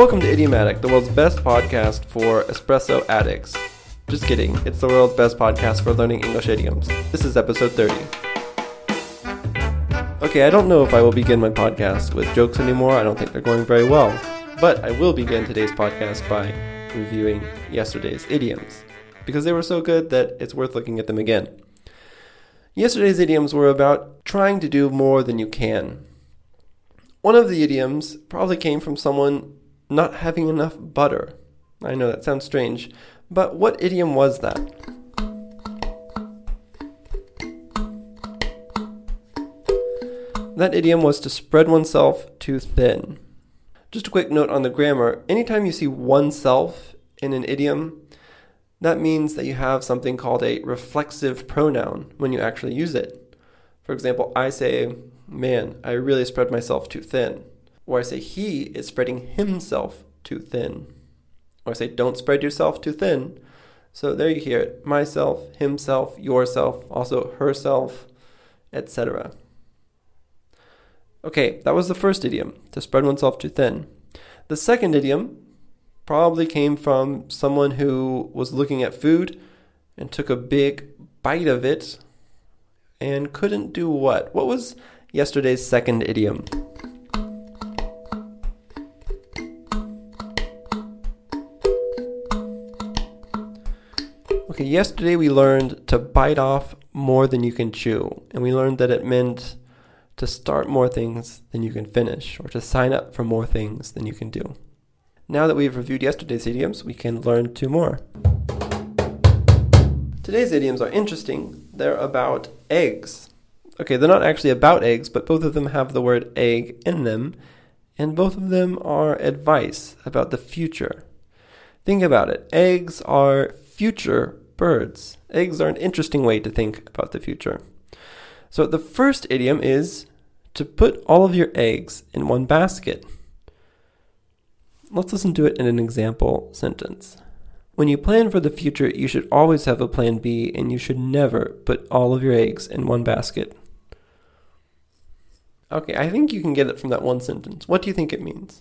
Welcome to Idiomatic, the world's best podcast for espresso addicts. Just kidding, it's the world's best podcast for learning English idioms. This is episode 30. Okay, I don't know if I will begin my podcast with jokes anymore. I don't think they're going very well. But I will begin today's podcast by reviewing yesterday's idioms because they were so good that it's worth looking at them again. Yesterday's idioms were about trying to do more than you can. One of the idioms probably came from someone not having enough butter. I know that sounds strange, but what idiom was that? That idiom was to spread oneself too thin. Just a quick note on the grammar anytime you see oneself in an idiom, that means that you have something called a reflexive pronoun when you actually use it. For example, I say, Man, I really spread myself too thin. Or I say, He is spreading himself too thin. Or I say, Don't spread yourself too thin. So there you hear it myself, himself, yourself, also herself, etc. Okay, that was the first idiom, to spread oneself too thin. The second idiom probably came from someone who was looking at food and took a big bite of it and couldn't do what? What was yesterday's second idiom? Okay, yesterday we learned to bite off more than you can chew, and we learned that it meant to start more things than you can finish, or to sign up for more things than you can do. Now that we've reviewed yesterday's idioms, we can learn two more. Today's idioms are interesting. They're about eggs. Okay, they're not actually about eggs, but both of them have the word egg in them, and both of them are advice about the future. Think about it. Eggs are future birds. Eggs are an interesting way to think about the future. So the first idiom is to put all of your eggs in one basket. Let's listen to it in an example sentence. When you plan for the future, you should always have a plan B and you should never put all of your eggs in one basket. Okay, I think you can get it from that one sentence. What do you think it means?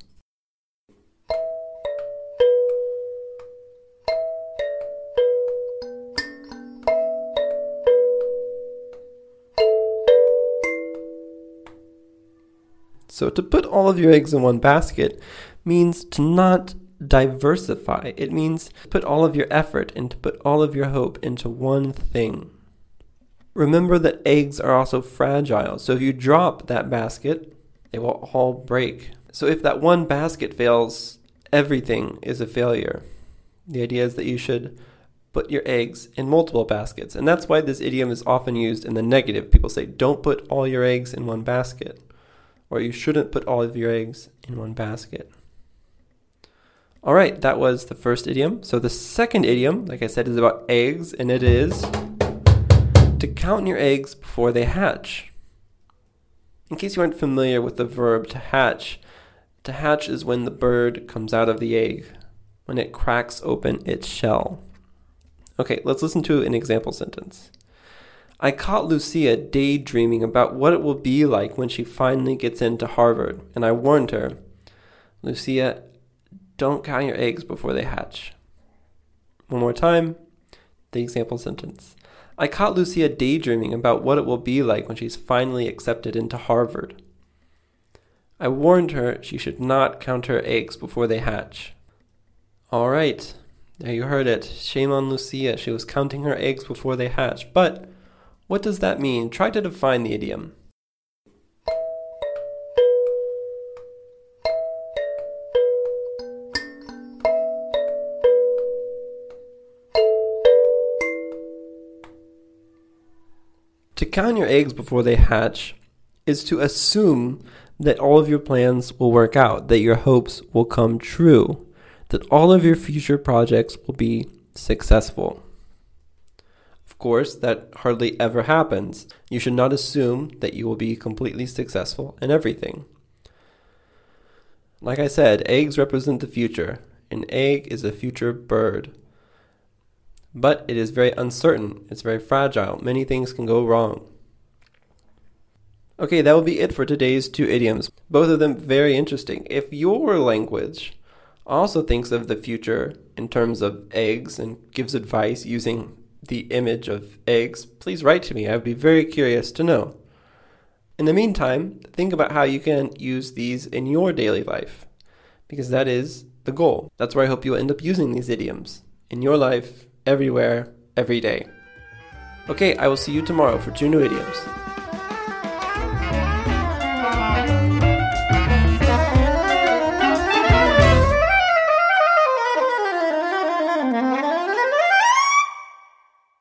So to put all of your eggs in one basket means to not diversify. It means put all of your effort and to put all of your hope into one thing. Remember that eggs are also fragile. So if you drop that basket, they will all break. So if that one basket fails, everything is a failure. The idea is that you should put your eggs in multiple baskets. And that's why this idiom is often used in the negative. People say, don't put all your eggs in one basket or you shouldn't put all of your eggs in one basket. All right, that was the first idiom. So the second idiom, like I said, is about eggs, and it is to count your eggs before they hatch. In case you aren't familiar with the verb to hatch, to hatch is when the bird comes out of the egg, when it cracks open its shell. Okay, let's listen to an example sentence. I caught Lucia daydreaming about what it will be like when she finally gets into Harvard, and I warned her, Lucia, don't count your eggs before they hatch. One more time, the example sentence. I caught Lucia daydreaming about what it will be like when she's finally accepted into Harvard. I warned her she should not count her eggs before they hatch. All right, there you heard it. Shame on Lucia. She was counting her eggs before they hatched. But what does that mean? Try to define the idiom. To count your eggs before they hatch is to assume that all of your plans will work out, that your hopes will come true, that all of your future projects will be successful course, that hardly ever happens. You should not assume that you will be completely successful in everything. Like I said, eggs represent the future. An egg is a future bird. But it is very uncertain, it's very fragile. Many things can go wrong. Okay, that will be it for today's two idioms. Both of them very interesting. If your language also thinks of the future in terms of eggs and gives advice using the image of eggs, please write to me. I would be very curious to know. In the meantime, think about how you can use these in your daily life, because that is the goal. That's where I hope you'll end up using these idioms in your life, everywhere, every day. Okay, I will see you tomorrow for two new idioms.